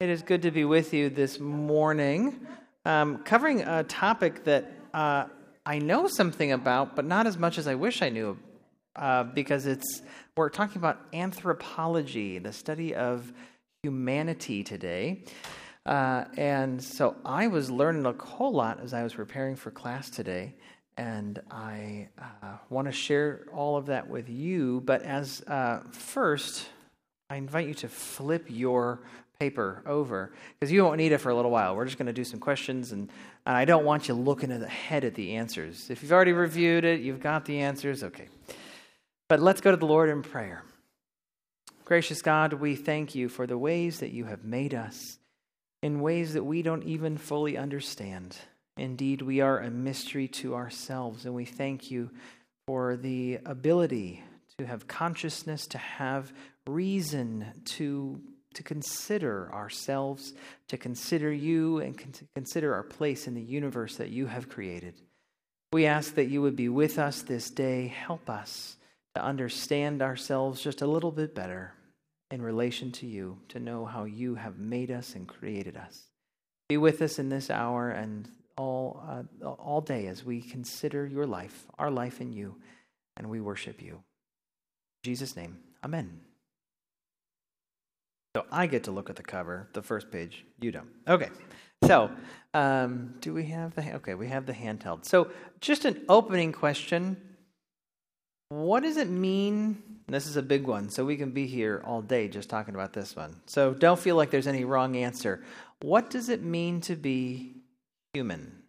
It is good to be with you this morning, um, covering a topic that uh, I know something about, but not as much as I wish I knew, uh, because it's we're talking about anthropology, the study of humanity today. Uh, and so I was learning a whole lot as I was preparing for class today, and I uh, want to share all of that with you. But as uh, first, I invite you to flip your paper over because you won't need it for a little while. We're just going to do some questions, and, and I don't want you looking ahead at the answers. If you've already reviewed it, you've got the answers, okay. But let's go to the Lord in prayer. Gracious God, we thank you for the ways that you have made us in ways that we don't even fully understand. Indeed, we are a mystery to ourselves, and we thank you for the ability to have consciousness, to have reason, to to consider ourselves, to consider you, and to consider our place in the universe that you have created. We ask that you would be with us this day. Help us to understand ourselves just a little bit better in relation to you, to know how you have made us and created us. Be with us in this hour and all, uh, all day as we consider your life, our life in you, and we worship you. In Jesus' name, amen. So I get to look at the cover, the first page. You don't. Okay. So, um, do we have the okay? We have the handheld. So, just an opening question. What does it mean? This is a big one, so we can be here all day just talking about this one. So, don't feel like there's any wrong answer. What does it mean to be human?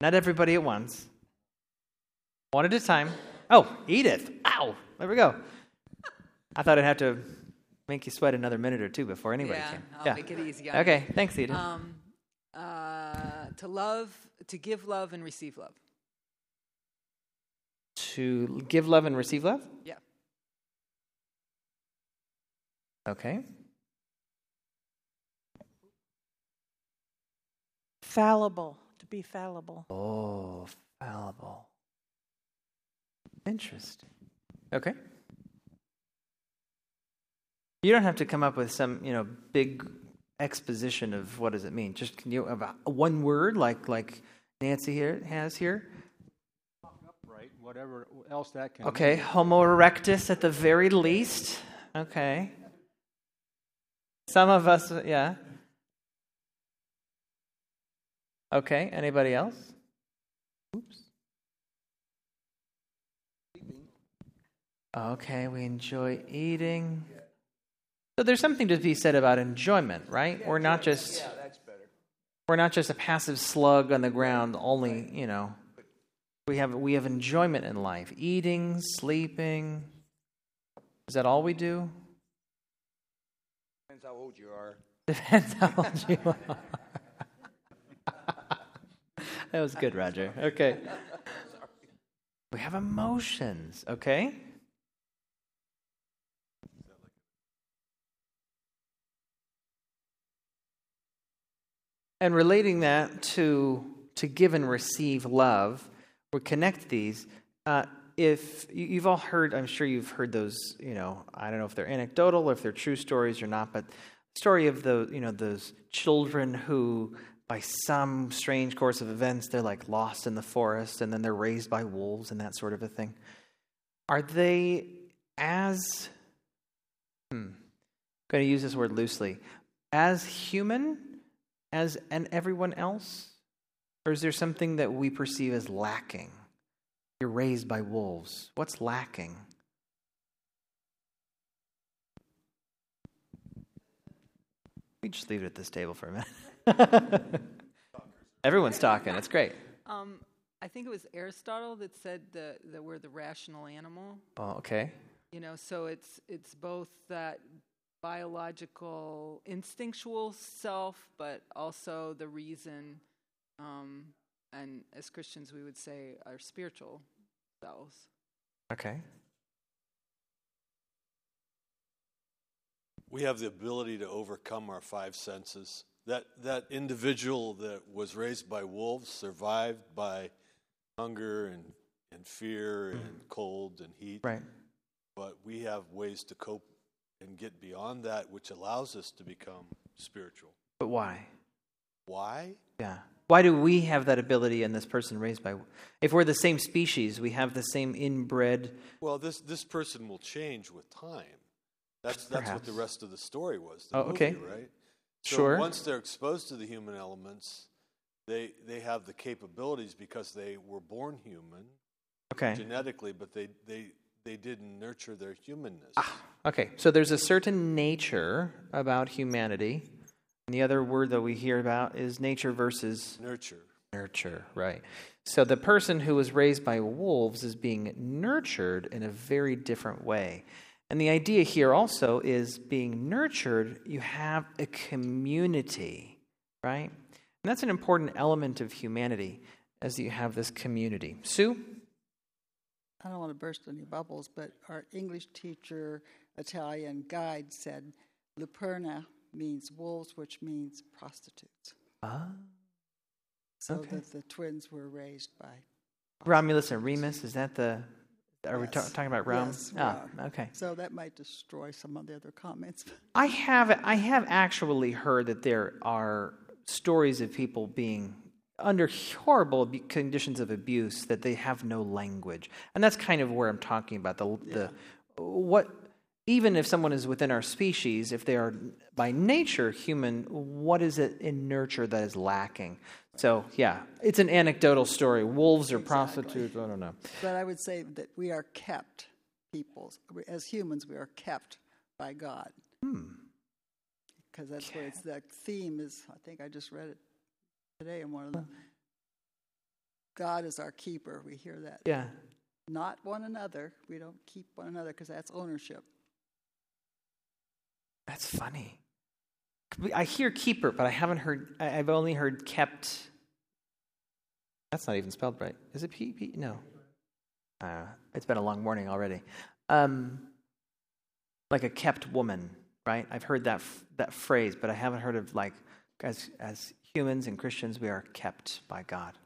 Not everybody at once. One at a time. Oh, Edith. Ow. There we go. I thought I'd have to make you sweat another minute or two before anybody yeah, came. I'll yeah, make it easy. Okay, thanks, Edith. Um, uh, to love, to give love and receive love. To give love and receive love? Yeah. Okay. Fallible, to be fallible. Oh, fallible. Interesting. Okay. You don't have to come up with some, you know, big exposition of what does it mean. Just can you about one word like like Nancy here has here? Upright, whatever else that can. Okay, mean. Homo erectus at the very least. Okay. Some of us, yeah. Okay. Anybody else? Oops. Okay, we enjoy eating. So there's something to be said about enjoyment, right? We're not just yeah, that's better. We're not just a passive slug on the ground. Only you know, we have we have enjoyment in life: eating, sleeping. Is that all we do? Depends how old you are. Depends how old you are. that was good, Roger. Okay. We have emotions, okay? And relating that to, to give and receive love, or connect these, uh, if you've all heard, I'm sure you've heard those, you know, I don't know if they're anecdotal or if they're true stories or not, but story of the, you know, those children who, by some strange course of events, they're like lost in the forest and then they're raised by wolves and that sort of a thing. Are they as, hmm, I'm going to use this word loosely, as human as and everyone else? Or is there something that we perceive as lacking? You're raised by wolves. What's lacking? We just leave it at this table for a minute. Everyone's talking. It's great. Um, I think it was Aristotle that said the, that we're the rational animal. Oh, okay. You know, so it's it's both that biological, instinctual self, but also the reason, um, and as Christians, we would say our spiritual selves. Okay. We have the ability to overcome our five senses. That, that individual that was raised by wolves survived by hunger and and fear and cold and heat. Right. But we have ways to cope and get beyond that, which allows us to become spiritual. But why? Why? Yeah. Why do we have that ability and this person raised by if we're the same species, we have the same inbred Well, this this person will change with time. That's that's what the rest of the story was. The Oh, okay. right? So Sure. Once they're exposed to the human elements, they they have the capabilities because they were born human Okay. genetically, but they they they didn't nurture their humanness. Ah. Okay. So there's a certain nature about humanity. And the other word that we hear about is nature versus Nurture. nurture, right? So the person who was raised by wolves is being nurtured in a very different way. And the idea here also is being nurtured, you have a community, right? And that's an important element of humanity as you have this community. Sue? I don't want to burst any bubbles, but our English teacher, Italian guide said Luperna means wolves, which means prostitutes. Ah. So Okay. that the twins were raised by. Romulus and Remus, is that the. Are we ta- talking about Rome? Yes, are. okay. So that might destroy some of the other comments. I have I have actually heard that there are stories of people being under horrible conditions of abuse that they have no language, and that's kind of where I'm talking about the the what even if someone is within our species, if they are by nature human, what is it in nurture that is lacking? So yeah, it's an anecdotal story. Wolves or prostitutes, I don't know. But I would say that we are kept peoples. We- As humans, we are kept by God. Hmm. Because that's where it's, the theme is, I think I just read it today in one of them. God is our keeper. We hear that. Yeah. Not one another. We don't keep one another because that's ownership. That's funny. I hear keeper, but I haven't heard. I've only heard kept. That's not even spelled right. Is it P? P? No. Uh, it's been a long morning already. Um, like a kept woman, right? I've heard that f- that phrase, but I haven't heard of like as as humans and Christians, we are kept by God.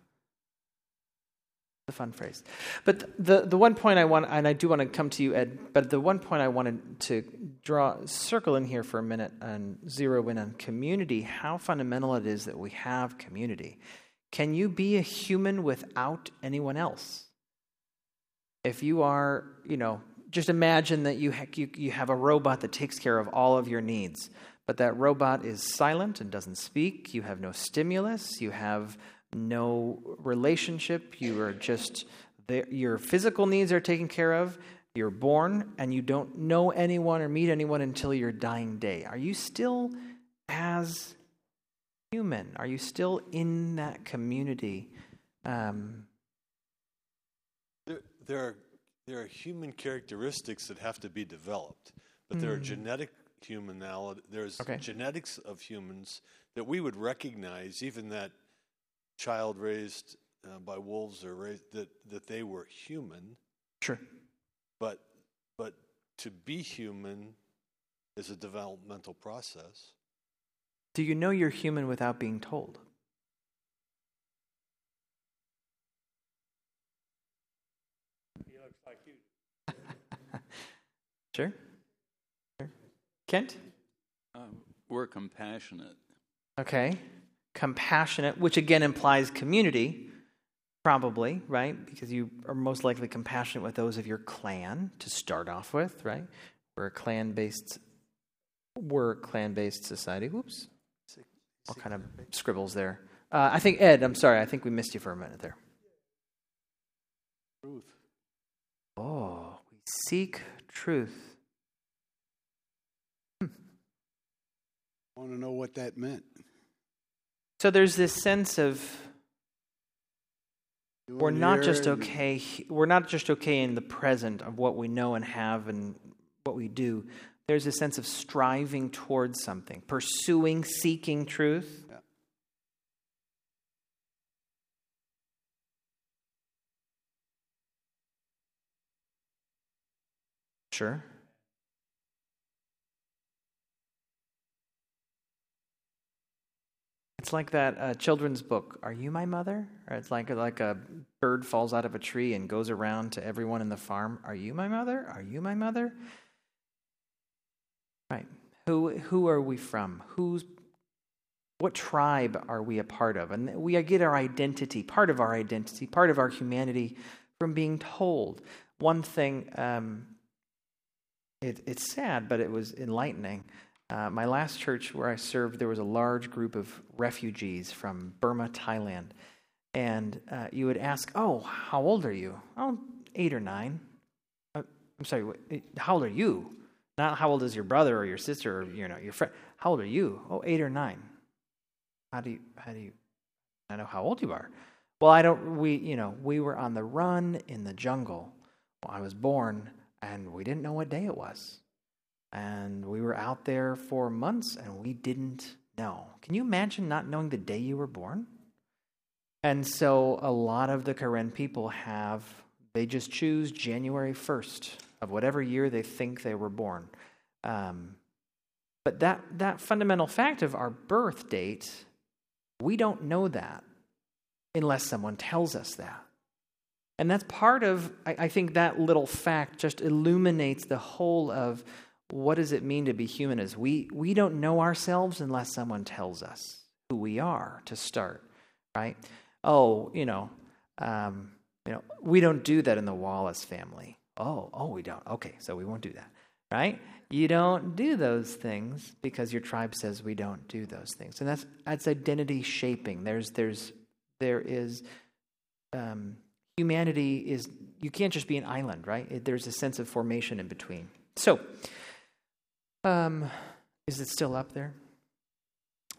The fun phrase. But the, the one point I want, and I do want to come to you, Ed, but the one point I wanted to draw, circle in here for a minute and zero in on community, how fundamental it is that we have community. Can you be a human without anyone else? If you are, you know, just imagine that you, ha- you, you have a robot that takes care of all of your needs, but that robot is silent and doesn't speak. You have no stimulus. You have no relationship. You are just there. Your physical needs are taken care of. You're born, and you don't know anyone or meet anyone until your dying day. Are you still as human? Are you still in that community? Um, There, there are there are human characteristics that have to be developed, but there are genetic humanality. There's Okay. genetics of humans that we would recognize, even that child raised uh, by wolves or raised, that that they were human. sure. But but to be human is a developmental process. Do you know you're human without being told? He looks like you. sure. Sure. Kent? Um, we're compassionate. Okay. Compassionate, which again implies community, probably, right? Because you are most likely compassionate with those of your clan to start off with, right? We're a clan based we're a clan based society. Whoops. All kind of scribbles there. Uh, I think Ed, I'm sorry, I think we missed you for a minute there. Truth. Oh, we seek truth. Want to know what that meant? So there's this sense of we're not just okay we're not just okay in the present of what we know and have and what we do. There's a sense of striving towards something pursuing seeking truth. Yeah. sure it's like that uh, children's book. Are you my mother? Or it's like like a bird falls out of a tree and goes around to everyone in the farm. Are you my mother? Are you my mother? Right. Who who are we from? Who's what tribe are we a part of? And we get our identity, part of our identity, part of our humanity, from being told. One thing, um, it, it's sad, but it was enlightening. Uh, my last church where I served, there was a large group of refugees from Burma, Thailand. And uh, you would ask, Oh, how old are you? Oh, eight or nine. Uh, I'm sorry, how old are you? Not how old is your brother or your sister or you know, your friend. How old are you? Oh, eight or nine. How do you, how do you, I know how old you are. Well, I don't, we, you know, we were on the run in the jungle. Well, I was born and we didn't know what day it was. And we were out there for months and we didn't know. Can you imagine not knowing the day you were born? And so a lot of the Karen people have, they just choose January 1st of whatever year they think they were born. Um, but that, that fundamental fact of our birth date, we don't know that unless someone tells us that. And that's part of, I, I think that little fact just illuminates the whole of what does it mean to be human is we, we don't know ourselves unless someone tells us who we are to start, right? Oh, you know, um, you know, we don't do that in the Wallace family. Oh, oh, we don't. Okay, so we won't do that, right? You don't do those things because your tribe says we don't do those things, and that's that's identity shaping. There's there's there is um, humanity is you can't just be an island, right? There's a sense of formation in between. So, um, is it still up there?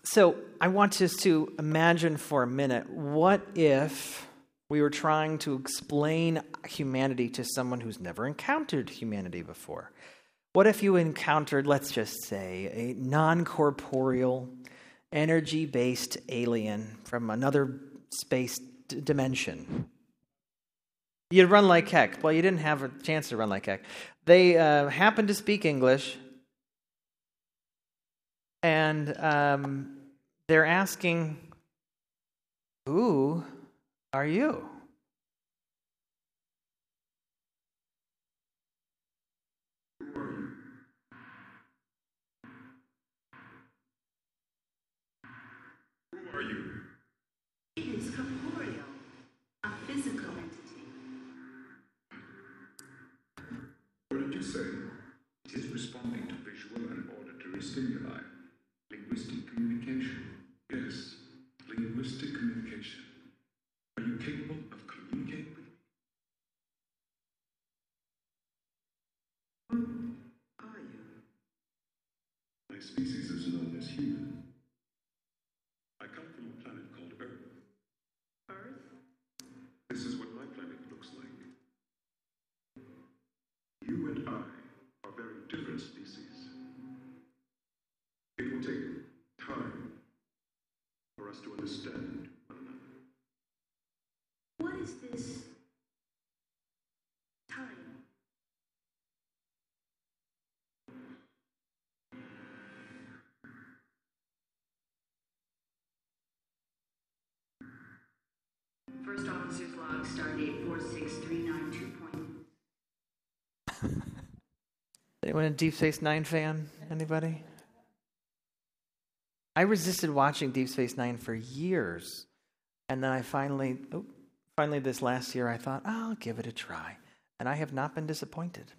So I want us to imagine for a minute what if we were trying to explain humanity to someone who's never encountered humanity before? What if you encountered, let's just say, a non corporeal, energy based alien from another space d- dimension? You'd run like heck. Well, you didn't have a chance to run like heck. They uh, happened to speak English, and um, they're asking, Who are you? Who are you? It is corporeal, a physical entity. What did you say? It is responding to visual and auditory stimuli. First officer's log, stardate 46392. Anyone a Deep Space Nine fan? Anybody? I resisted watching Deep Space Nine for years, and then I finally, oh, finally this last year, I thought I'll give it a try, and I have not been disappointed.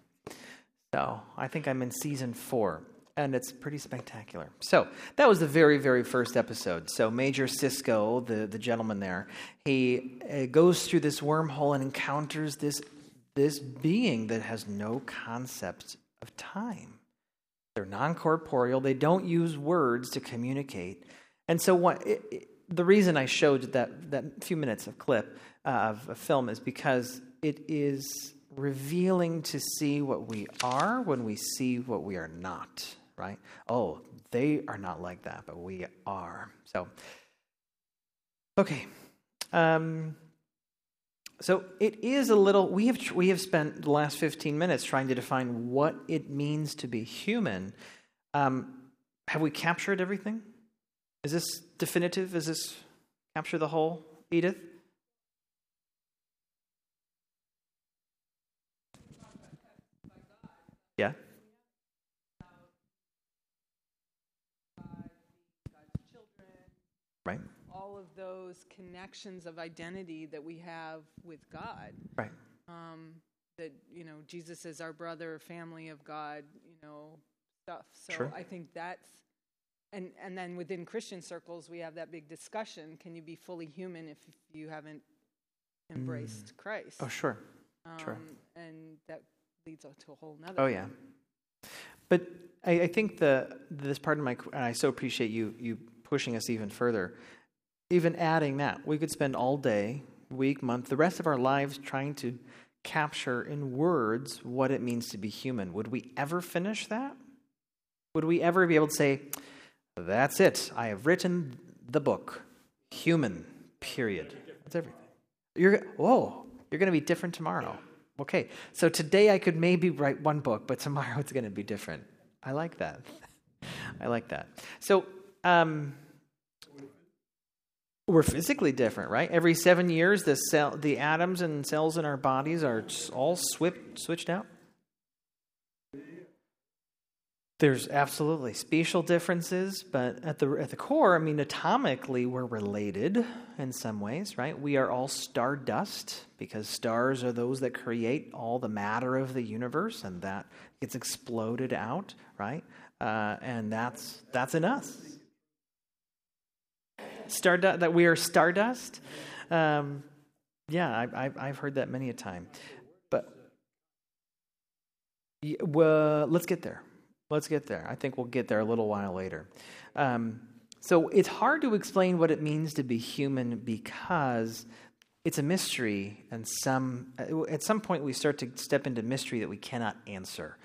So I think I'm in season four, and it's pretty spectacular. So that was the very, very first episode. So Major Sisko, the the gentleman there, he uh, goes through this wormhole and encounters this this being that has no concept of time. They're non corporeal, they don't use words to communicate. And so, what, it, it, the reason I showed that, that few minutes of clip uh, of a film is because it is revealing to see what we are when we see what we are not, right? Oh, they are not like that, but we are. So, okay. Um, so it is a little. We have we have spent the last fifteen minutes trying to define what it means to be human. Um, have we captured everything? Is this definitive? Is this capture the whole, Edith? Yeah. Right. all of those connections of identity that we have with God. Right. Um, that you know, Jesus is our brother, family of God. You know, stuff. So Sure. I think that's and and then within Christian circles, we have that big discussion: Can you be fully human if you haven't embraced Christ? Oh, sure. Um, sure. And that leads to a whole nother. Oh yeah, but I, I think the this part of my and I so appreciate you you pushing us even further, even adding that we could spend all day, week, month, the rest of our lives trying to capture in words what it means to be human. Would we ever finish that? Would we ever be able to say, "That's it. I have written the book, human. Period. That's everything." You're whoa. You're going to be different tomorrow. Okay, so today I could maybe write one book, but tomorrow it's going to be different. I like that. I like that. So, um, we're physically different, right? Every seven years, the cell, the atoms and cells in our bodies are all switched out. There's absolutely spatial differences, but at the at the core, I mean, atomically, we're related in some ways, right? We are all stardust because stars are those that create all the matter of the universe, and that gets exploded out, right? Uh, and that's that's in us. Stardust. That we are stardust. Um, yeah, I, I've heard that many a time, but well, let's get there. Let's get there. I think we'll get there a little while later. Um, so it's hard to explain what it means to be human because it's a mystery, and some at some point we start to step into mystery that we cannot answer.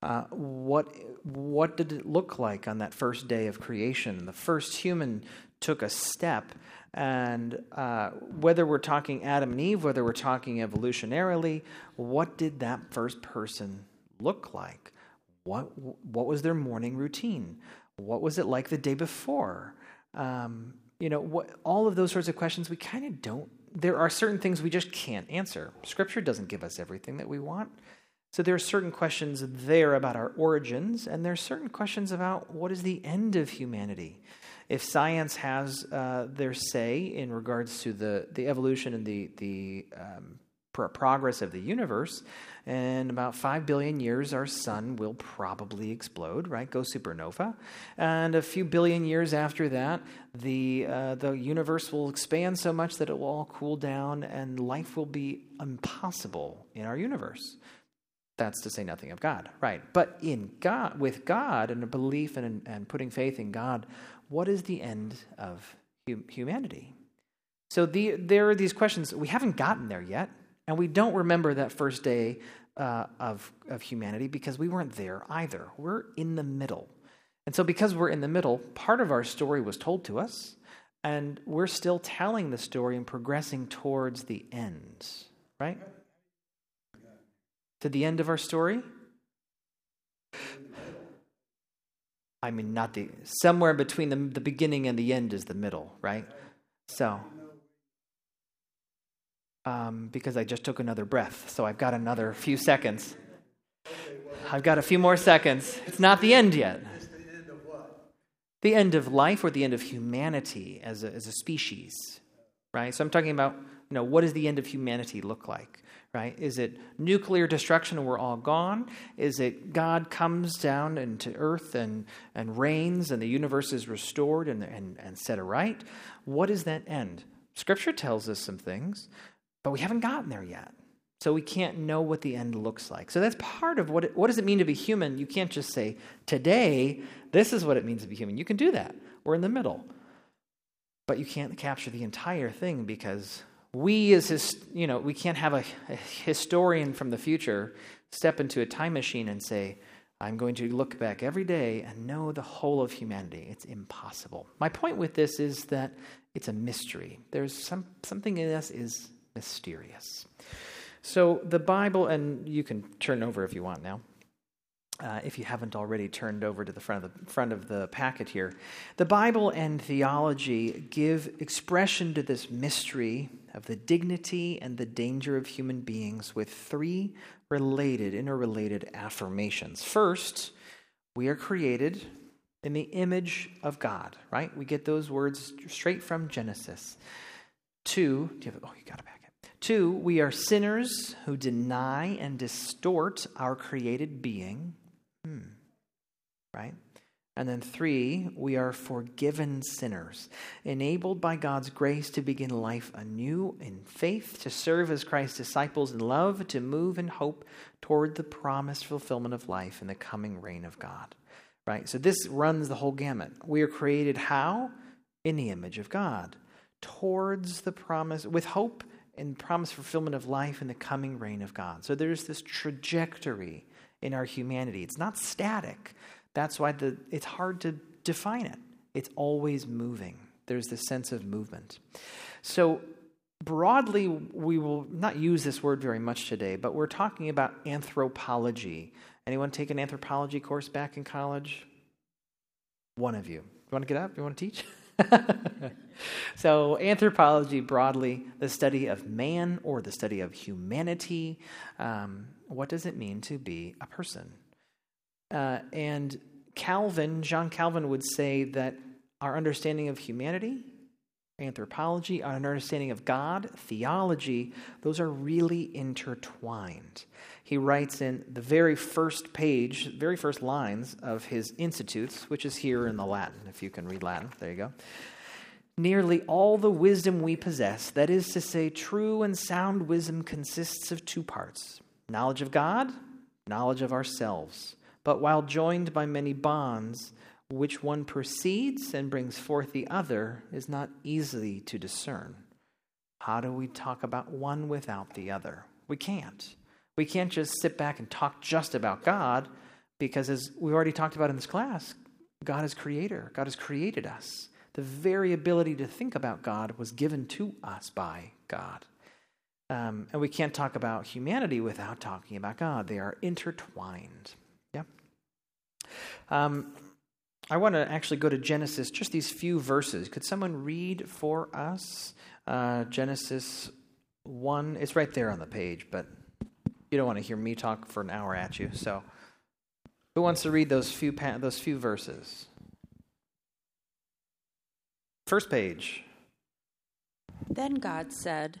Uh, what what did it look like on that first day of creation? The first human took a step, and uh, whether we're talking Adam and Eve, whether we're talking evolutionarily, what did that first person look like? What, what was their morning routine? What was it like the day before? Um, you know, what, all of those sorts of questions we kind of don't. There are certain things we just can't answer. Scripture doesn't give us everything that we want. So there are certain questions there about our origins, and there are certain questions about what is the end of humanity. If science has uh, their say in regards to the, the evolution and the, the um, progress of the universe, in about 5 billion years, our sun will probably explode, right? Go supernova. And a few billion years after that, the, uh, the universe will expand so much that it will all cool down and life will be impossible in our universe. That's to say nothing of God, right? But in God, with God and a belief and, and putting faith in God, what is the end of humanity? So the, there are these questions. We haven't gotten there yet. And we don't remember that first day uh, of, of humanity because we weren't there either. We're in the middle. And so, because we're in the middle, part of our story was told to us, and we're still telling the story and progressing towards the end, right? To the end of our story? I mean, not the, somewhere between the, the beginning and the end is the middle, right? So, um, because I just took another breath. So I've got another few seconds. I've got a few more seconds. It's not the end yet. The end of life or the end of humanity as a, as a species, right? So I'm talking about, you know, what does the end of humanity look like, right? Is it nuclear destruction and we're all gone? Is it God comes down into earth and, and reigns and the universe is restored and, and, and set aright? What is that end? Scripture tells us some things, but we haven't gotten there yet. So we can't know what the end looks like. So that's part of what it, what does it mean to be human? You can't just say today this is what it means to be human. You can do that. We're in the middle. But you can't capture the entire thing because we as his, you know, we can't have a, a historian from the future step into a time machine and say, I'm going to look back every day and know the whole of humanity. It's impossible. My point with this is that it's a mystery. There's some something in us is mysterious. So the Bible, and you can turn over if you want now. uh, if you haven't already turned over to the front of the front of the packet here. The Bible and theology give expression to this mystery of the dignity and the danger of human beings with three related, interrelated affirmations. First, we are created in the image of God, right? We get those words straight from Genesis. Two, do you have, oh, you got it back. Two, we are sinners who deny and distort our created being. Hmm. Right? And then three, we are forgiven sinners, enabled by God's grace to begin life anew in faith, to serve as Christ's disciples in love, to move in hope toward the promised fulfillment of life in the coming reign of God. Right? So this runs the whole gamut. We are created how? In the image of God, towards the promise, with hope and promise fulfillment of life in the coming reign of God. So there's this trajectory in our humanity. It's not static. That's why the, it's hard to define it. It's always moving. There's this sense of movement. So, broadly, we will not use this word very much today, but we're talking about anthropology. Anyone take an anthropology course back in college? One of you. You want to get up? You want to teach? so, anthropology broadly, the study of man or the study of humanity. Um, what does it mean to be a person? Uh, and Calvin, John Calvin, would say that our understanding of humanity, anthropology, our understanding of God, theology, those are really intertwined. He writes in the very first page, very first lines of his Institutes, which is here in the Latin, if you can read Latin. There you go. Nearly all the wisdom we possess, that is to say, true and sound wisdom, consists of two parts knowledge of God, knowledge of ourselves. But while joined by many bonds, which one precedes and brings forth the other is not easily to discern. How do we talk about one without the other? We can't. We can't just sit back and talk just about God because, as we've already talked about in this class, God is creator. God has created us. The very ability to think about God was given to us by God. Um, and we can't talk about humanity without talking about God. They are intertwined. Um, I want to actually go to Genesis, just these few verses. Could someone read for us uh, Genesis 1? It's right there on the page, but you don't want to hear me talk for an hour at you. So, who wants to read those few pa- those few verses? First page. Then God said,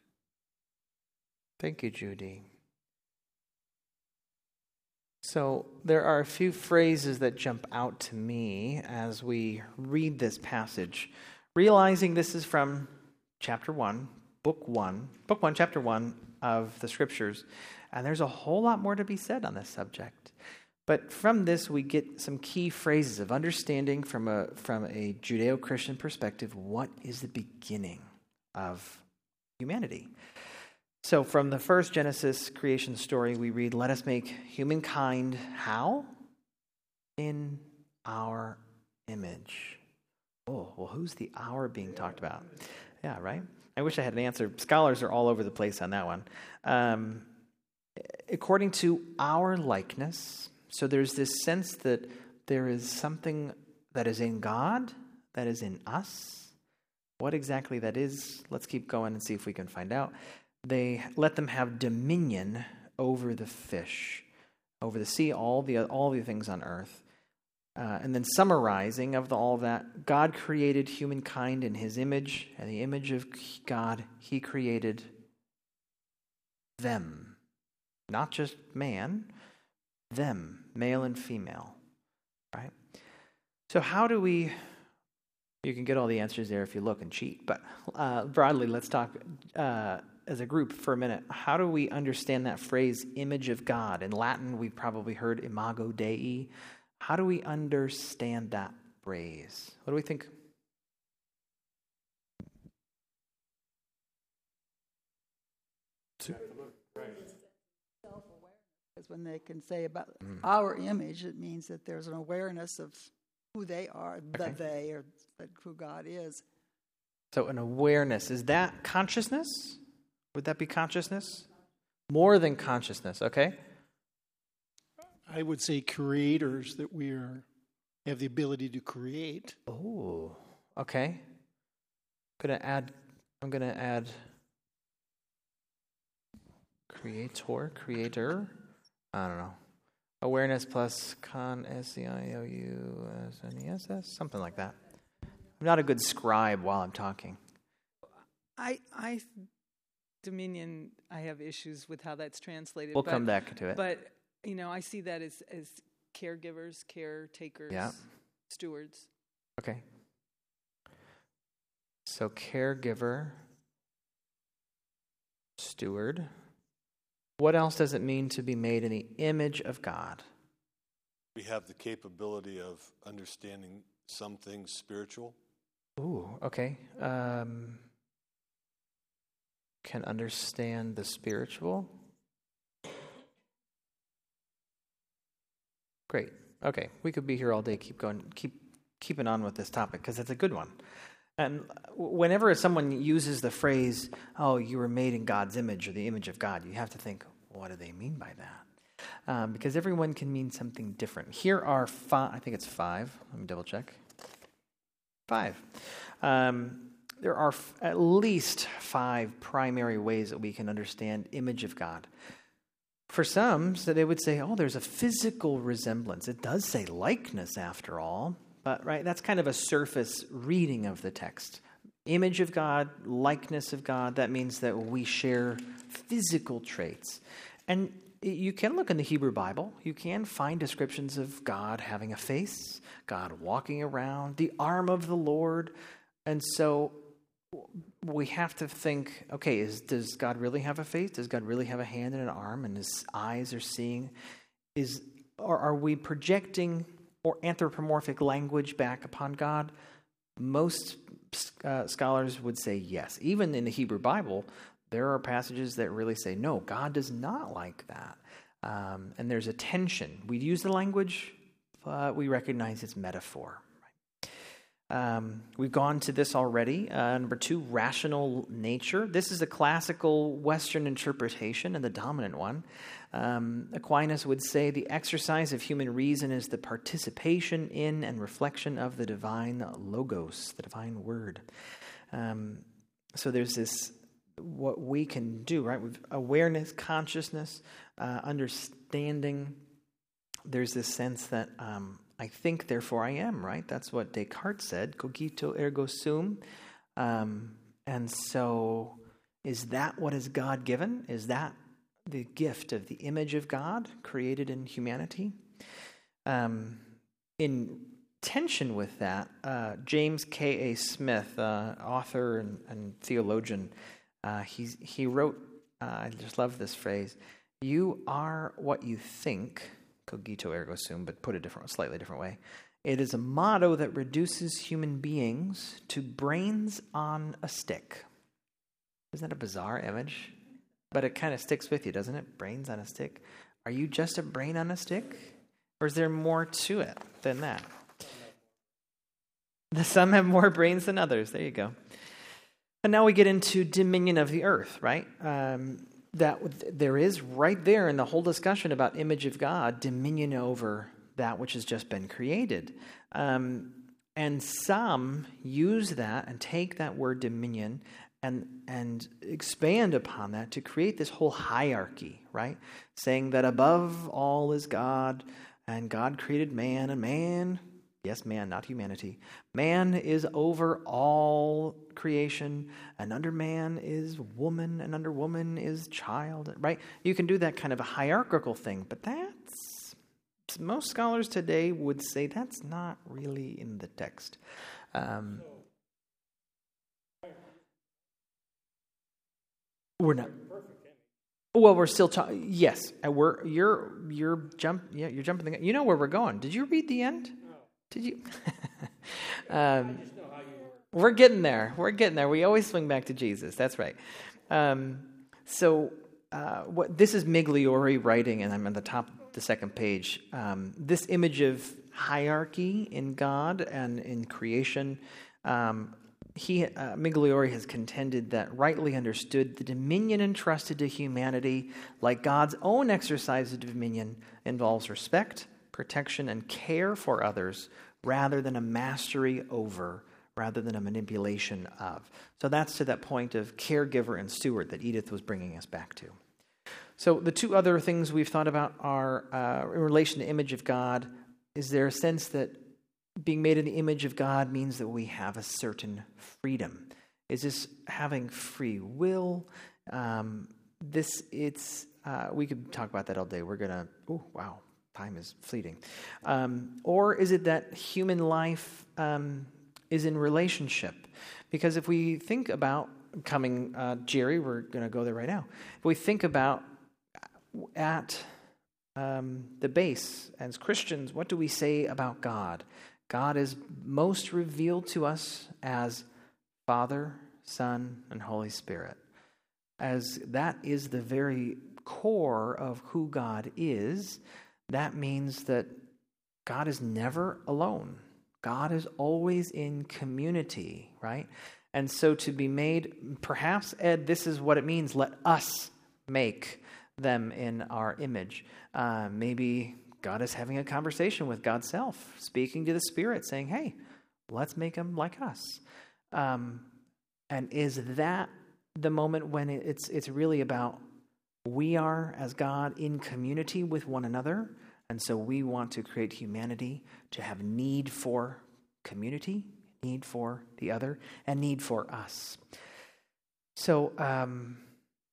Thank you, Judy. So, there are a few phrases that jump out to me as we read this passage, realizing this is from chapter 1, book 1, book 1, chapter 1 of the scriptures. And there's a whole lot more to be said on this subject. But from this, we get some key phrases of understanding from a, from a Judeo Christian perspective what is the beginning of humanity. So, from the first Genesis creation story, we read, Let us make humankind how? In our image. Oh, well, who's the hour being talked about? Yeah, right? I wish I had an answer. Scholars are all over the place on that one. Um, according to our likeness, so there's this sense that there is something that is in God, that is in us. What exactly that is, let's keep going and see if we can find out they let them have dominion over the fish, over the sea, all the all the things on earth. Uh, and then summarizing of the, all that, God created humankind in His image, and the image of God, He created them, not just man, them, male and female, right? So how do we? You can get all the answers there if you look and cheat, but uh, broadly, let's talk. Uh, as a group for a minute, how do we understand that phrase, image of God? In Latin, we've probably heard imago Dei. How do we understand that phrase? What do we think? Because when they can say about Mm. our image, it means that there's an awareness of who they are, the Okay. they, or that who God is. So, an awareness. Is that consciousness? Would that be consciousness? More than consciousness, okay? I would say creators that we are have the ability to create. Oh, okay. Gonna add. I'm gonna add creator, creator. I don't know. Awareness plus con s c i o u s n e s s something like that. I'm not a good scribe while I'm talking. I, I, Dominion, I have issues with how that's translated. We'll but, come back to it. But, you know, I see that as, as caregivers, caretakers, Yeah. stewards. Okay. So caregiver, steward. What else does it mean to be made in the image of God? We have the capability of understanding some things spiritual. Ooh, okay. Um, can understand the spiritual. Great. Okay, we could be here all day. Keep going. Keep keeping on with this topic because it's a good one. And whenever someone uses the phrase, "Oh, you were made in God's image" or the image of God, you have to think, what do they mean by that? Um, because everyone can mean something different. Here are five. I think it's five. Let me double check. Five. Um, there are f- at least five primary ways that we can understand image of God. For some, so they would say, "Oh, there's a physical resemblance." It does say likeness, after all, but right, that's kind of a surface reading of the text. Image of God, likeness of God. That means that we share physical traits, and you can look in the Hebrew Bible. You can find descriptions of God having a face, God walking around, the arm of the Lord, and so we have to think okay is does god really have a face? Does god really have a hand and an arm and his eyes are seeing? Is or are we projecting or anthropomorphic language back upon god? Most uh, scholars would say yes. Even in the hebrew bible there are passages that really say no god does not like that. Um, and there's a tension. We use the language but we recognize it's metaphor um, we've gone to this already. Uh, number two, rational nature. This is a classical Western interpretation and the dominant one. Um, Aquinas would say the exercise of human reason is the participation in and reflection of the divine logos, the divine word. Um, so there's this what we can do, right? With awareness, consciousness, uh, understanding. There's this sense that um, I think, therefore I am, right? That's what Descartes said, cogito ergo sum. Um, and so, is that what is God given? Is that the gift of the image of God created in humanity? Um, in tension with that, uh, James K.A. Smith, uh, author and, and theologian, uh, he's, he wrote, uh, I just love this phrase, you are what you think cogito ergo sum, but put it a different, slightly different way. It is a motto that reduces human beings to brains on a stick. Isn't that a bizarre image? But it kind of sticks with you, doesn't it? Brains on a stick. Are you just a brain on a stick? Or is there more to it than that? The some have more brains than others. There you go. And now we get into dominion of the earth, right? Um, that there is right there in the whole discussion about image of God, dominion over that which has just been created. Um, and some use that and take that word dominion and and expand upon that to create this whole hierarchy, right? Saying that above all is God, and God created man, and man Yes, man, not humanity. Man is over all creation, and under man is woman, and under woman is child, right? You can do that kind of a hierarchical thing, but that's, most scholars today would say that's not really in the text. Um, we're not. Well, we're still talking. Yes, uh, we're you're you're jump. Yeah, you're jumping. The, you know where we're going. Did you read the end? Did you? um, we're getting there. We're getting there. We always swing back to Jesus. That's right. Um, so, uh, what this is Migliore writing, and I'm on the top the second page. Um, this image of hierarchy in God and in creation. Um, he, uh, Migliore has contended that rightly understood, the dominion entrusted to humanity, like God's own exercise of dominion, involves respect, protection, and care for others rather than a mastery over, rather than a manipulation of. So that's to that point of caregiver and steward that Edith was bringing us back to. So the two other things we've thought about are uh, in relation to image of God. Is there a sense that being made in the image of God means that we have a certain freedom. Is this having free will? Um, this it's uh, we could talk about that all day. We're gonna. Oh wow, time is fleeting. Um, or is it that human life um, is in relationship? Because if we think about coming, uh, Jerry, we're gonna go there right now. If we think about at um, the base as Christians, what do we say about God? God is most revealed to us as Father, Son, and Holy Spirit. As that is the very core of who God is, that means that God is never alone. God is always in community, right? And so to be made, perhaps, Ed, this is what it means let us make them in our image. Uh, maybe God is having a conversation with God's self, speaking to the Spirit, saying, hey, let's make them like us. Um, and is that the moment when it's, it's really about we are, as God, in community with one another? And so we want to create humanity to have need for community, need for the other, and need for us. So, um,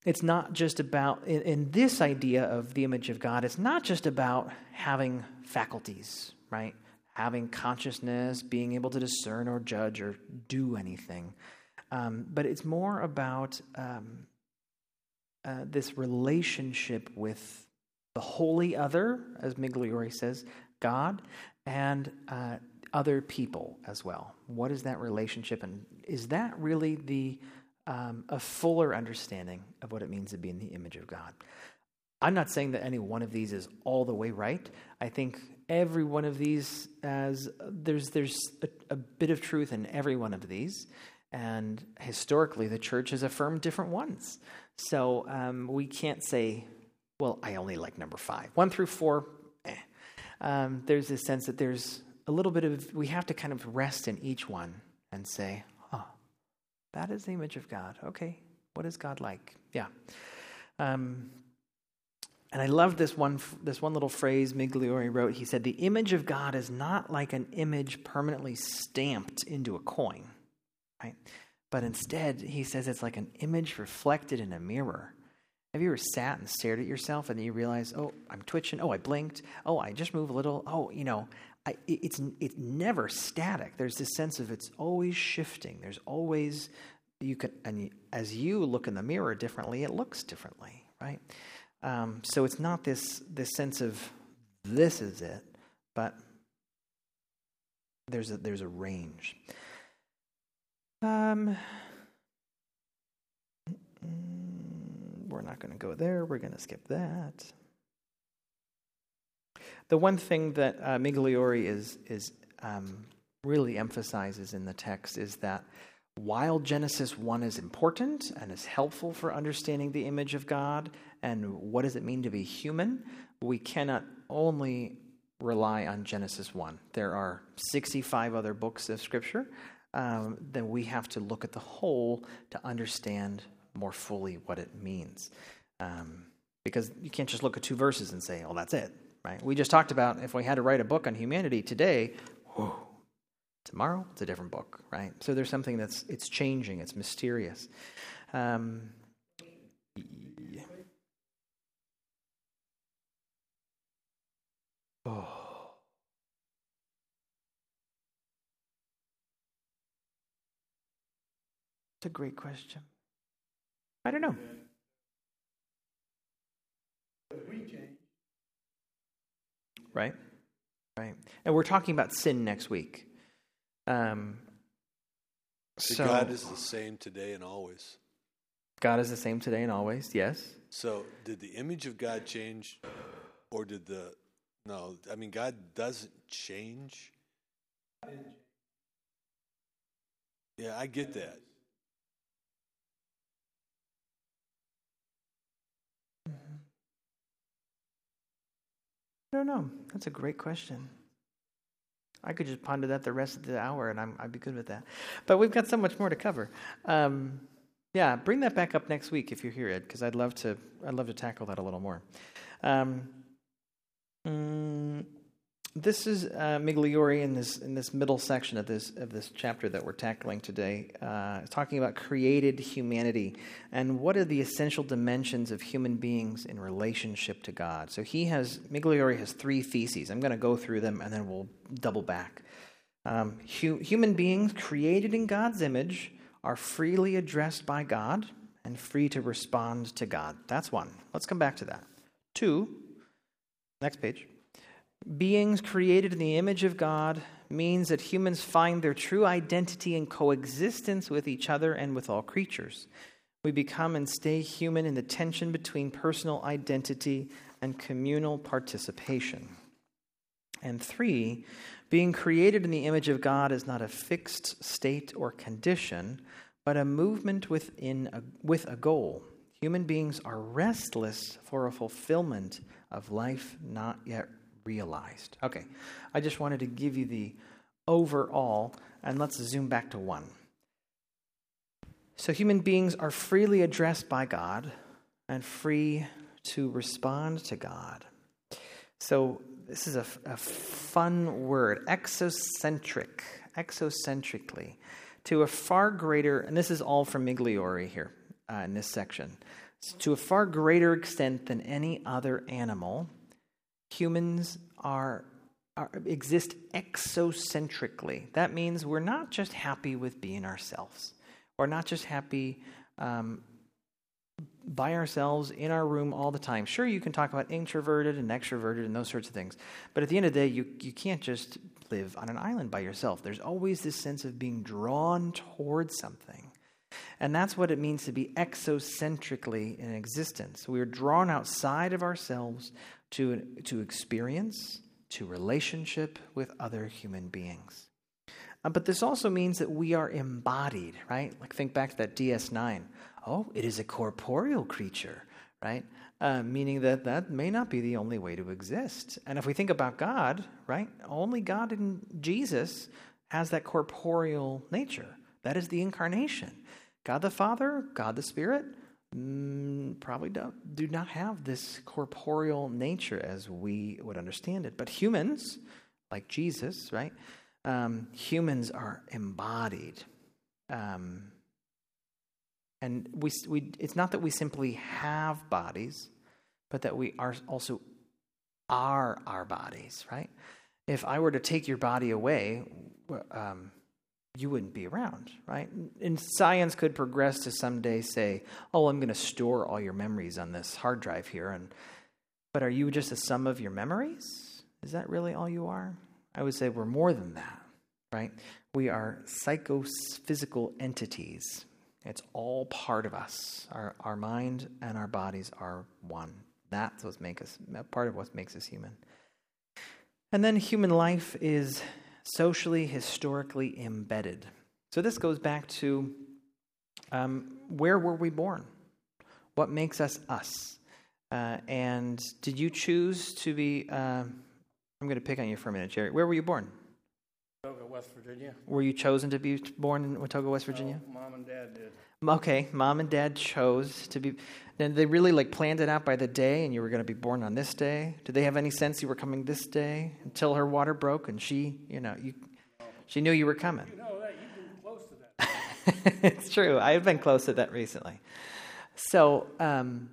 it's not just about, in, in, this idea of the image of God, it's not just about having faculties, right? Having consciousness, being able to discern or judge or do anything. Um, but it's more about um, uh, this relationship with the holy other, as Migliore says, God, and uh, other people as well. What is that relationship? And is that really the um, a fuller understanding of what it means to be in the image of God. I'm not saying that any one of these is all the way right. I think every one of these as there's there's a, a bit of truth in every one of these, and historically the church has affirmed different ones. So um, we can't say, well, I only like number five, one through four. Eh. Um, there's this sense that there's a little bit of we have to kind of rest in each one and say, that is the image of God. Okay, what is God like? Yeah. Um, and I love this one, this one little phrase Migliore wrote. He said, The image of God is not like an image permanently stamped into a coin, right? But instead, he says it's like an image reflected in a mirror. Have you ever sat and stared at yourself and then you realize, oh, I'm twitching. Oh, I blinked. Oh, I just move a little. Oh, you know, I, it's, it's never static. There's this sense of it's always shifting. There's always, you can, and as you look in the mirror differently, it looks differently, right? Um, so it's not this, this sense of this is it, but there's a, there's a range. Um, we're not going to go there. We're going to skip that. The one thing that uh, Migliore is, is um, really emphasizes in the text is that while Genesis 1 is important and is helpful for understanding the image of God and what does it mean to be human, we cannot only rely on Genesis 1. There are 65 other books of Scripture. Um, then we have to look at the whole to understand more fully what it means. Um, because you can't just look at two verses and say, oh, that's it right? We just talked about if we had to write a book on humanity today, whoa, tomorrow it's a different book, right? So there's something that's it's changing, it's mysterious. Um. Oh. It's a great question. I don't know. Right? Right. And we're talking about sin next week. Um, so God is the same today and always. God is the same today and always, yes. So did the image of God change or did the no, I mean God doesn't change. Yeah, I get that. I don't know. That's a great question. I could just ponder that the rest of the hour, and I'm, I'd be good with that. But we've got so much more to cover. Um, yeah, bring that back up next week if you're here, Ed, because I'd love to. I'd love to tackle that a little more. Um, mm, this is uh, Migliore in this in this middle section of this of this chapter that we're tackling today, uh, talking about created humanity and what are the essential dimensions of human beings in relationship to God. So he has Migliore has three theses. I'm going to go through them and then we'll double back. Um, hu- human beings created in God's image are freely addressed by God and free to respond to God. That's one. Let's come back to that. Two. Next page. Beings created in the image of God means that humans find their true identity in coexistence with each other and with all creatures. We become and stay human in the tension between personal identity and communal participation. And three, being created in the image of God is not a fixed state or condition, but a movement within a, with a goal. Human beings are restless for a fulfillment of life not yet realized. Okay, I just wanted to give you the overall, and let's zoom back to one. So, human beings are freely addressed by God and free to respond to God. So, this is a, a fun word exocentric, exocentrically, to a far greater, and this is all from Migliore here uh, in this section, to a far greater extent than any other animal humans are, are, exist exocentrically. That means we're not just happy with being ourselves. We're not just happy um, by ourselves in our room all the time. Sure, you can talk about introverted and extroverted and those sorts of things, but at the end of the day, you, you can't just live on an island by yourself. There's always this sense of being drawn towards something. And that's what it means to be exocentrically in existence. We are drawn outside of ourselves to, to experience, to relationship with other human beings. Uh, but this also means that we are embodied, right? Like think back to that DS9. Oh, it is a corporeal creature, right? Uh, meaning that that may not be the only way to exist. And if we think about God, right, only God in Jesus has that corporeal nature. That is the incarnation. God the Father, God the Spirit, probably do, do not have this corporeal nature as we would understand it. But humans, like Jesus, right? Um, humans are embodied. Um, and we, we, it's not that we simply have bodies, but that we are also are our bodies, right? If I were to take your body away, um, you wouldn't be around, right? And science could progress to someday say, "Oh, I'm going to store all your memories on this hard drive here," and but are you just a sum of your memories? Is that really all you are? I would say we're more than that, right? We are psychophysical entities. It's all part of us. Our, our mind and our bodies are one. That's what makes us part of what makes us human. And then human life is socially, historically embedded. So this goes back to um, where were we born? What makes us us? Uh, and did you choose to be? Uh, I'm going to pick on you for a minute, Jerry. Where were you born? Watauga, West Virginia. Were you chosen to be born in Watauga, West Virginia? No, mom and dad did. Okay, mom and dad chose to be. And they really like planned it out by the day, and you were going to be born on this day. Did they have any sense you were coming this day until her water broke and she, you know, you, she knew you were coming? You know that you've been close to that. it's true. I've been close to that recently. So um,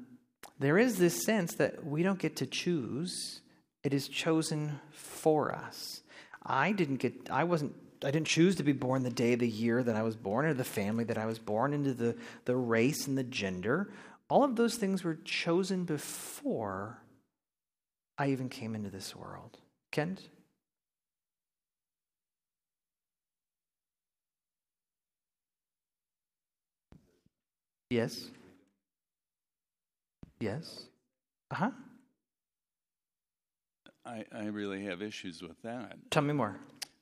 there is this sense that we don't get to choose; it is chosen for us. I didn't get. I wasn't I didn't choose to be born the day, the year that I was born, or the family that I was born into, the, the race and the gender. All of those things were chosen before I even came into this world. Kent? Yes. Yes. Uh huh. I, I really have issues with that. Tell me more.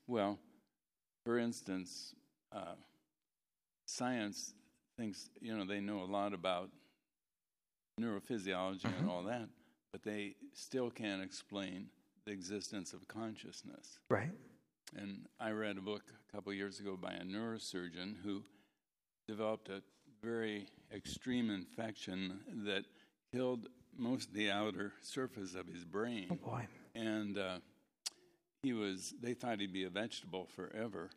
Well, for instance, uh, science thinks, you know, they know a lot about neurophysiology and Mhm. all that, but they still can't explain the existence of consciousness. Right. And I read a book a couple years ago by a neurosurgeon who developed a very extreme infection that killed most of the outer surface of his brain. Oh boy. And uh, he was, they thought he'd be a vegetable forever,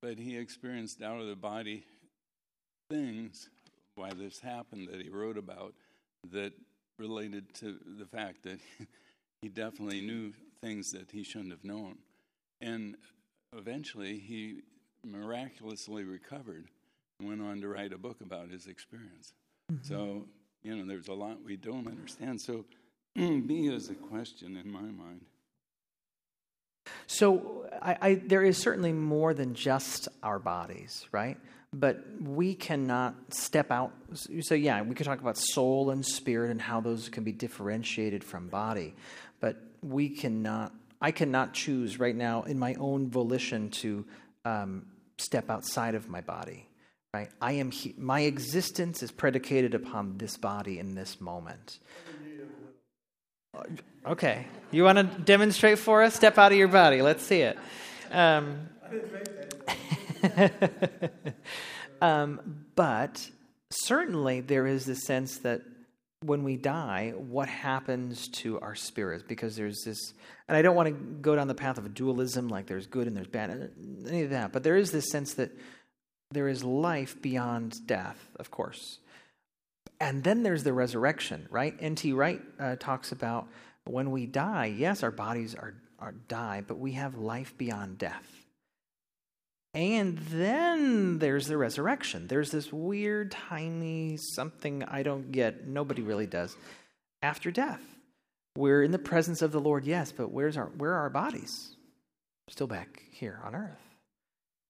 but he experienced out of the body things, why this happened, that he wrote about, that related to the fact that he definitely knew things that he shouldn't have known. And eventually he miraculously recovered and went on to write a book about his experience. Mm-hmm. So, you know, there's a lot we don't understand. So, B is a question in my mind. So I, I, there is certainly more than just our bodies, right? But we cannot step out. So yeah, we could talk about soul and spirit and how those can be differentiated from body, but we cannot. I cannot choose right now in my own volition to um, step outside of my body. Right? I am. He, my existence is predicated upon this body in this moment. Okay. You want to demonstrate for us? Step out of your body. Let's see it. Um, um, but certainly there is the sense that when we die, what happens to our spirits? Because there's this, and I don't want to go down the path of dualism, like there's good and there's bad, any of that, but there is this sense that there is life beyond death, of course. And then there's the resurrection, right? N.T. Wright uh, talks about when we die, yes, our bodies are, are die, but we have life beyond death. And then there's the resurrection. There's this weird, tiny something I don't get, nobody really does. After death, we're in the presence of the Lord, yes, but where's our, where are our bodies? Still back here on earth.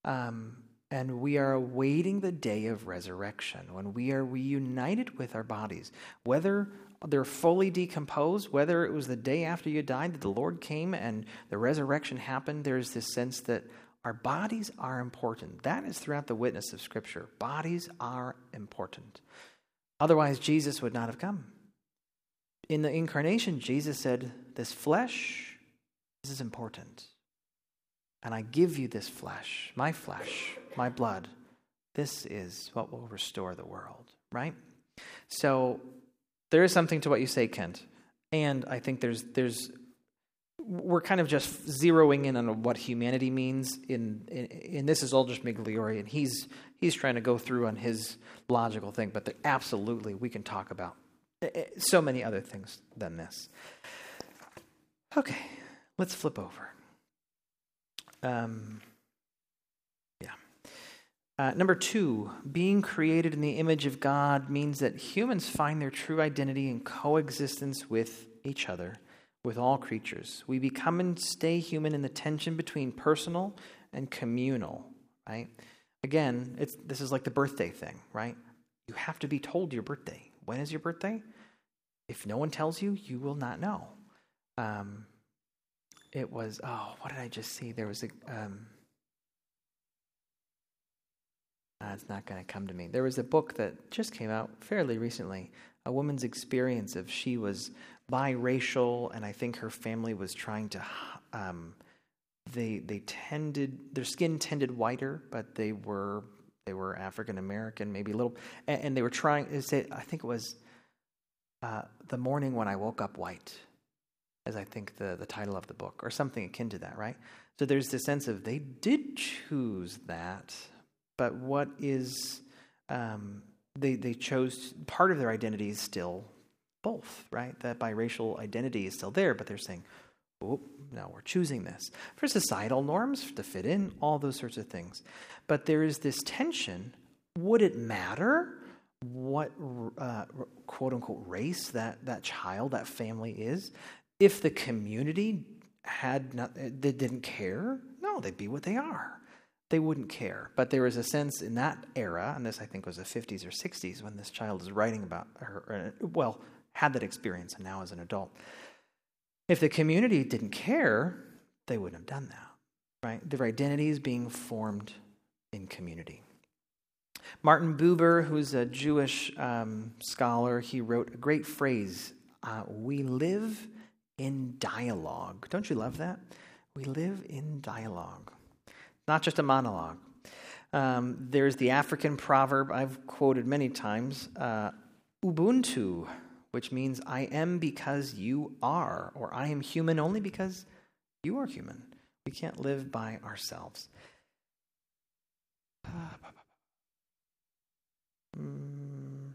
Um, and we are awaiting the day of resurrection when we are reunited with our bodies, whether they're fully decomposed, whether it was the day after you died that the Lord came and the resurrection happened, there's this sense that our bodies are important. That is throughout the witness of Scripture. Bodies are important. Otherwise, Jesus would not have come. In the incarnation, Jesus said, This flesh, this is important. And I give you this flesh, my flesh, my blood. This is what will restore the world, right? So there is something to what you say, Kent. And I think there's there's we're kind of just zeroing in on what humanity means in, in, and this is Aldrich Migliore, and he's he's trying to go through on his logical thing, but absolutely we can talk about eh, eh, so many other things than this. Okay, let's flip over. Um, yeah. Uh, number two, being created in the image of God means that humans find their true identity in coexistence with each other, with all creatures. We become and stay human in the tension between personal and communal, right? Again, it's, this is like the birthday thing, right? You have to be told your birthday. When is your birthday? If no one tells you, you will not know. Um, it was oh what did i just see? There was a um it's not going to come to me. There was a book that just came out fairly recently a woman's experience of she was biracial and i think her family was trying to um they they tended their skin tended whiter but they were they were african american maybe a little and, and they were trying say i think it was uh, the morning when i woke up white as I think the, the title of the book, or something akin to that, right? So there's this sense of they did choose that, but what is, um, they, they chose, part of their identity is still both, right? That biracial identity is still there, but they're saying, oh, no, we're choosing this for societal norms, to fit in, all those sorts of things. But there is this tension. Would it matter what uh, quote unquote race that, that child, that family is? If the community had not, they didn't care? No, they'd be what they are. They wouldn't care. But there was a sense in that era, and this I think was the 50s or 60s when this child is writing about her, well, had that experience and now as an adult. If the community didn't care, they wouldn't have done that, right? Their identities being formed in community. Martin Buber, who's a Jewish um, scholar, he wrote a great phrase uh, We live in dialogue. Don't you love that? We live in dialogue, not just a monologue. Um, there's the African proverb I've quoted many times uh, Ubuntu, which means I am because you are, or I am human only because you are human. We can't live by ourselves. Mm.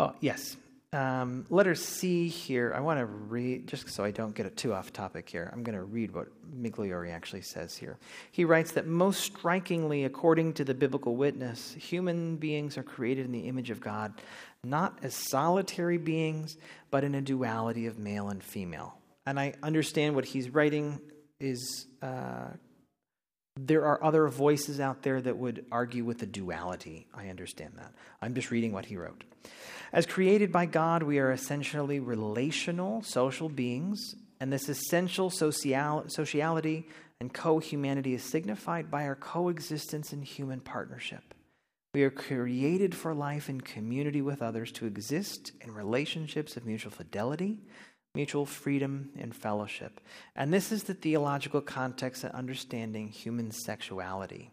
Oh, yes. Um, letter C here, I want to read, just so I don't get it too off topic here, I'm going to read what Migliore actually says here. He writes that most strikingly, according to the biblical witness, human beings are created in the image of God, not as solitary beings, but in a duality of male and female. And I understand what he's writing is uh, there are other voices out there that would argue with the duality. I understand that. I'm just reading what he wrote. As created by God, we are essentially relational social beings, and this essential social- sociality and co humanity is signified by our coexistence in human partnership. We are created for life in community with others to exist in relationships of mutual fidelity, mutual freedom, and fellowship. And this is the theological context of understanding human sexuality.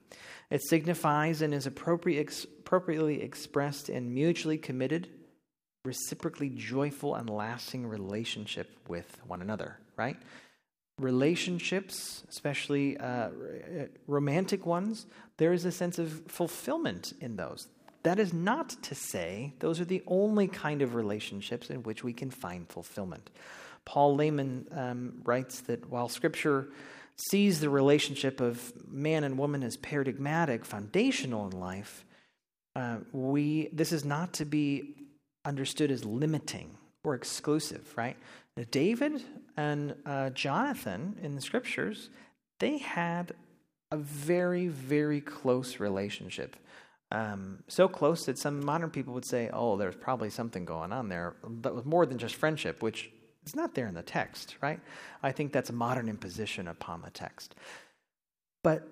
It signifies and is appropriately expressed in mutually committed, reciprocally joyful and lasting relationship with one another, right? Relationships, especially uh, romantic ones, there is a sense of fulfillment in those. That is not to say those are the only kind of relationships in which we can find fulfillment. Paul Lehmann um, writes that while Scripture sees the relationship of man and woman as paradigmatic, foundational in life, uh, we this is not to be understood as limiting or exclusive, right? David and uh, Jonathan in the scriptures, they had a very, very close relationship. Um, so close that some modern people would say, oh, there's probably something going on there that was more than just friendship, which is not there in the text, right? I think that's a modern imposition upon the text. But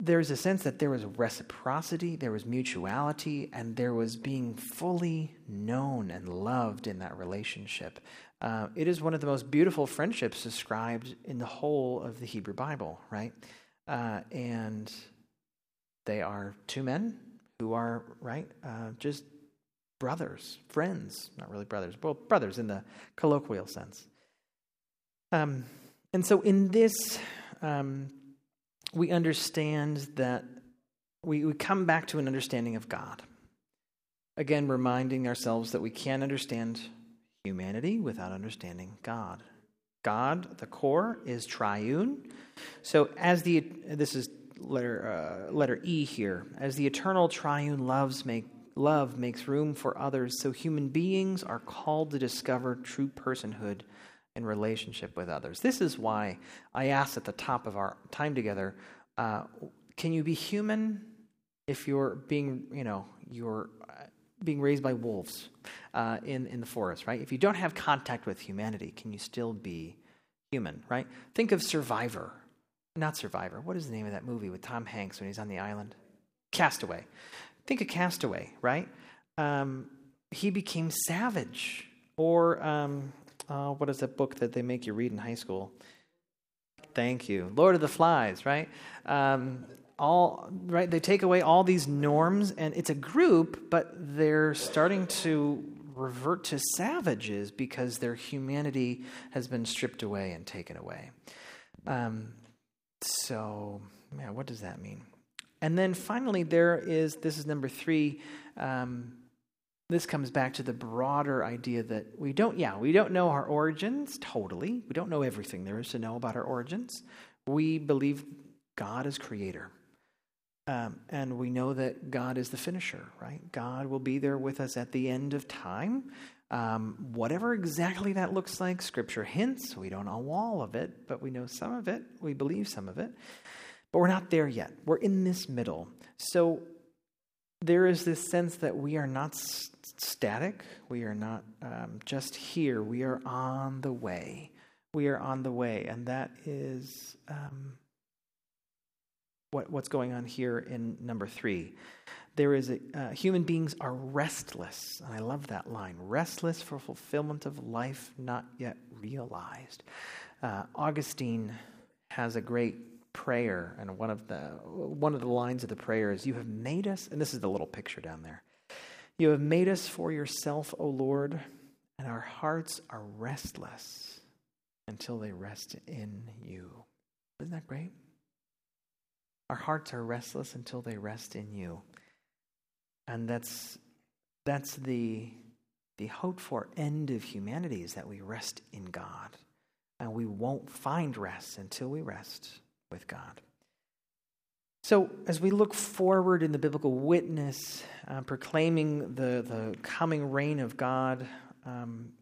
there's a sense that there was reciprocity, there was mutuality, and there was being fully known and loved in that relationship. Uh, it is one of the most beautiful friendships described in the whole of the Hebrew Bible, right? Uh, and they are two men who are, right, uh, just brothers, friends, not really brothers, well, brothers in the colloquial sense. Um, and so in this, um, we understand that we, we come back to an understanding of God. Again, reminding ourselves that we can't understand humanity without understanding God. God, the core, is triune. So, as the this is letter uh, letter E here, as the eternal triune loves make love makes room for others, so human beings are called to discover true personhood in relationship with others. This is why I asked at the top of our time together uh, can you be human if you're being, you know, you're uh, being raised by wolves uh, in, in the forest, right? If you don't have contact with humanity, can you still be human, right? Think of Survivor. Not Survivor. What is the name of that movie with Tom Hanks when he's on the island? Castaway. Think of Castaway, right? Um, he became savage. Or um, uh, what is that book that they make you read in high school? Thank you. Lord of the Flies, right? Um, all right they take away all these norms and it's a group but they're starting to revert to savages because their humanity has been stripped away and taken away um, so yeah what does that mean and then finally there is this is number three um, this comes back to the broader idea that we don't, yeah, we don't know our origins totally. We don't know everything there is to know about our origins. We believe God is creator. Um, and we know that God is the finisher, right? God will be there with us at the end of time. Um, whatever exactly that looks like, Scripture hints. We don't know all of it, but we know some of it. We believe some of it. But we're not there yet. We're in this middle. So there is this sense that we are not s- static. We are not um, just here. We are on the way. We are on the way. And that is um, what, what's going on here in number three. There is a, uh, human beings are restless. And I love that line restless for fulfillment of life not yet realized. Uh, Augustine has a great prayer, and one of the one of the lines of the prayer is, "You have made us," and this is the little picture down there. You have made us for yourself, O Lord, and our hearts are restless until they rest in you. Isn't that great? Our hearts are restless until they rest in you, and that's that's the the hoped for end of humanity is that we rest in God, and we won't find rest until we rest with God. So, as we look forward in the biblical witness, uh, proclaiming the, the coming reign of God um,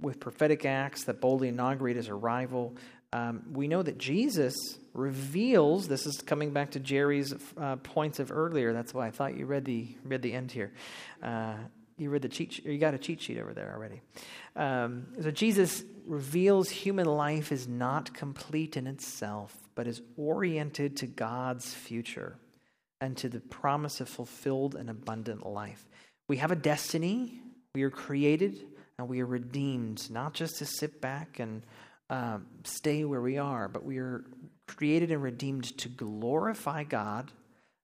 with prophetic acts that boldly inaugurate his arrival, um, we know that Jesus reveals. This is coming back to Jerry's uh, points of earlier. That's why I thought you read the read the end here. Uh, you read the cheat. You got a cheat sheet over there already. Um, so Jesus reveals human life is not complete in itself, but is oriented to God's future and to the promise of fulfilled and abundant life. We have a destiny. We are created and we are redeemed, not just to sit back and um, stay where we are, but we are created and redeemed to glorify God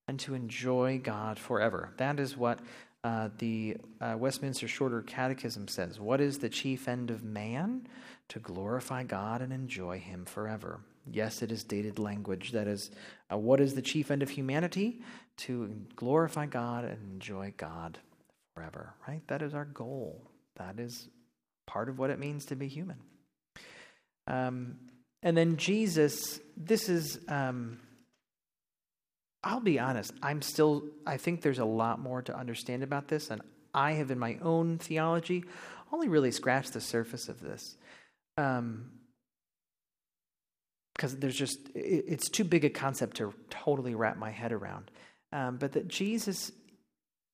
and to enjoy God forever. That is what uh, the uh, Westminster Shorter Catechism says. What is the chief end of man? To glorify God and enjoy Him forever. Yes, it is dated language. That is, uh, what is the chief end of humanity? To glorify God and enjoy God forever, right? That is our goal. That is part of what it means to be human. Um, and then Jesus, this is, um, I'll be honest, I'm still, I think there's a lot more to understand about this, and I have in my own theology only really scratched the surface of this. Um, because there's just, it, it's too big a concept to totally wrap my head around. Um, but that Jesus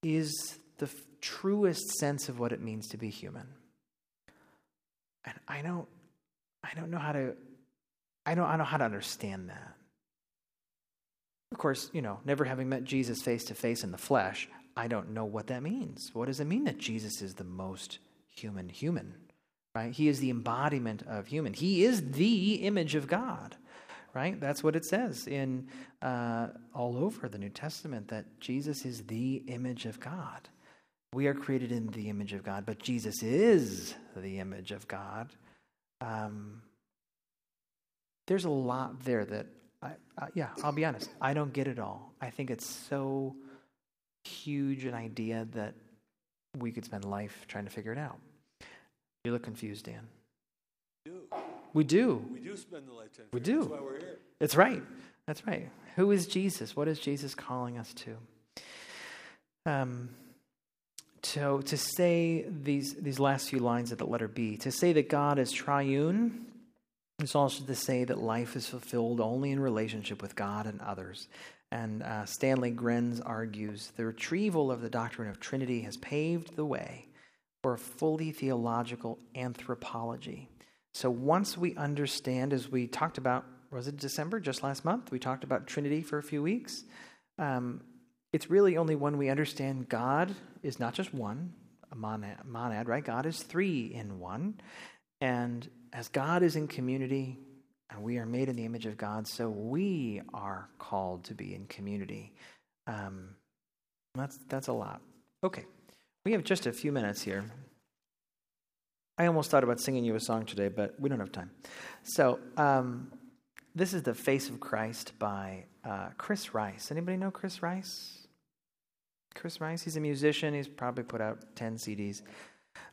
is the f- truest sense of what it means to be human. And I don't, I don't know how to, I don't, I don't know how to understand that. Of course, you know, never having met Jesus face to face in the flesh, I don't know what that means. What does it mean that Jesus is the most human human? Right? He is the embodiment of human. He is the image of God. Right? That's what it says in uh, all over the New Testament that Jesus is the image of God. We are created in the image of God, but Jesus is the image of God. Um, there's a lot there that I, uh, yeah, I'll be honest. I don't get it all. I think it's so huge an idea that we could spend life trying to figure it out. You look confused, Dan. We do. We do. We do spend the lifetime. We do. That's why we're here. That's right. That's right. Who is Jesus? What is Jesus calling us to? Um, to, to say these, these last few lines of the letter B, to say that God is triune is also to say that life is fulfilled only in relationship with God and others. And uh, Stanley Grenz argues the retrieval of the doctrine of Trinity has paved the way for a fully theological anthropology. So once we understand, as we talked about, was it December, just last month? We talked about Trinity for a few weeks. Um, it's really only when we understand God is not just one, a monad, monad, right? God is three in one. And as God is in community and we are made in the image of God, so we are called to be in community. Um, that's, that's a lot. Okay, we have just a few minutes here. I almost thought about singing you a song today, but we don't have time. So, um, this is The Face of Christ by uh, Chris Rice. Anybody know Chris Rice? Chris Rice, he's a musician. He's probably put out 10 CDs.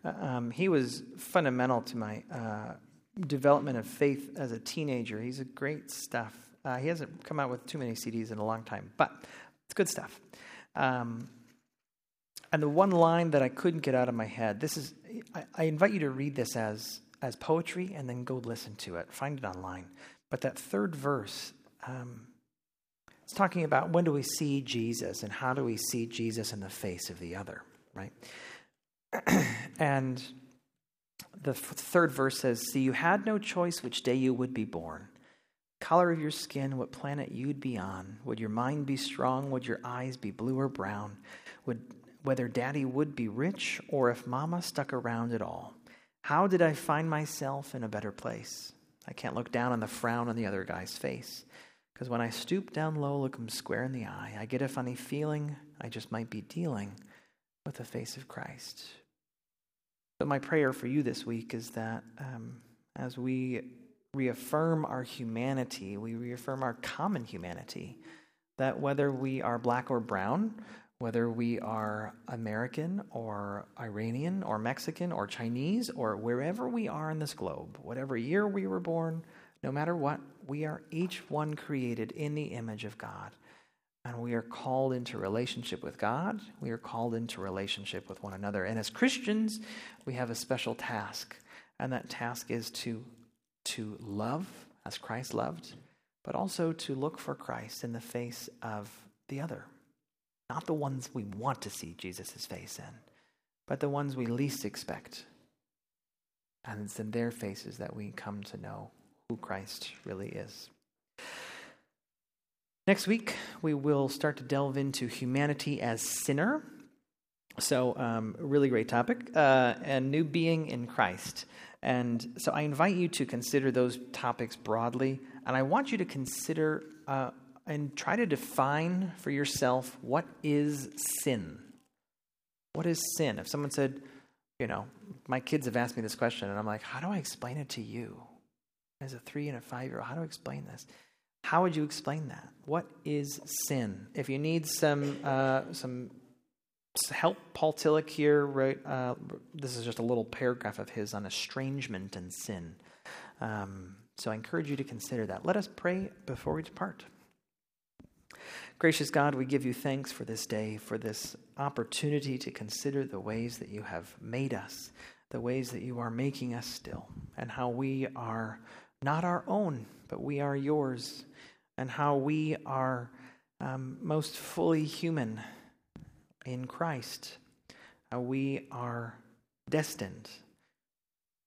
Uh, um, he was fundamental to my uh, development of faith as a teenager. He's a great stuff. Uh, he hasn't come out with too many CDs in a long time, but it's good stuff. Um, and the one line that I couldn't get out of my head, this is I, I invite you to read this as as poetry and then go listen to it. Find it online. But that third verse, um, it's talking about when do we see Jesus and how do we see Jesus in the face of the other, right? and the f- third verse says, See, you had no choice which day you would be born. Color of your skin, what planet you'd be on. Would your mind be strong? Would your eyes be blue or brown? Would whether daddy would be rich or if mama stuck around at all. How did I find myself in a better place? I can't look down on the frown on the other guy's face. Because when I stoop down low, look him square in the eye, I get a funny feeling I just might be dealing with the face of Christ. But my prayer for you this week is that um, as we reaffirm our humanity, we reaffirm our common humanity, that whether we are black or brown, whether we are American or Iranian or Mexican or Chinese or wherever we are in this globe, whatever year we were born, no matter what, we are each one created in the image of God. And we are called into relationship with God. We are called into relationship with one another. And as Christians, we have a special task. And that task is to, to love as Christ loved, but also to look for Christ in the face of the other. Not the ones we want to see Jesus' face in, but the ones we least expect. And it's in their faces that we come to know who Christ really is. Next week, we will start to delve into humanity as sinner. So, um, really great topic. Uh, and new being in Christ. And so, I invite you to consider those topics broadly. And I want you to consider uh, and try to define for yourself what is sin. What is sin? If someone said, you know, my kids have asked me this question, and I'm like, how do I explain it to you? As a three and a five year old, how do I explain this? How would you explain that? What is sin? If you need some uh, some help, Paul Tillich here wrote. Uh, this is just a little paragraph of his on estrangement and sin. Um, so I encourage you to consider that. Let us pray before we depart. Gracious God, we give you thanks for this day, for this opportunity to consider the ways that you have made us, the ways that you are making us still, and how we are not our own, but we are yours, and how we are um, most fully human in Christ. How we are destined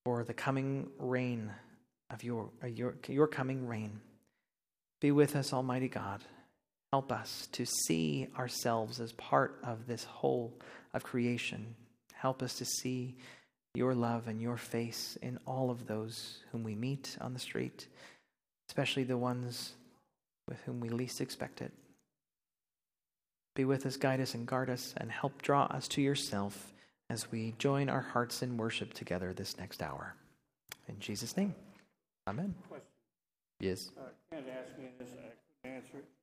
for the coming reign of your, uh, your, your coming reign. Be with us, Almighty God. Help us to see ourselves as part of this whole of creation. Help us to see your love and your face in all of those whom we meet on the street, especially the ones with whom we least expect it. Be with us, guide us, and guard us, and help draw us to yourself as we join our hearts in worship together this next hour. In Jesus' name, amen. Question. Yes. Uh, Kent asked me this, I couldn't answer it.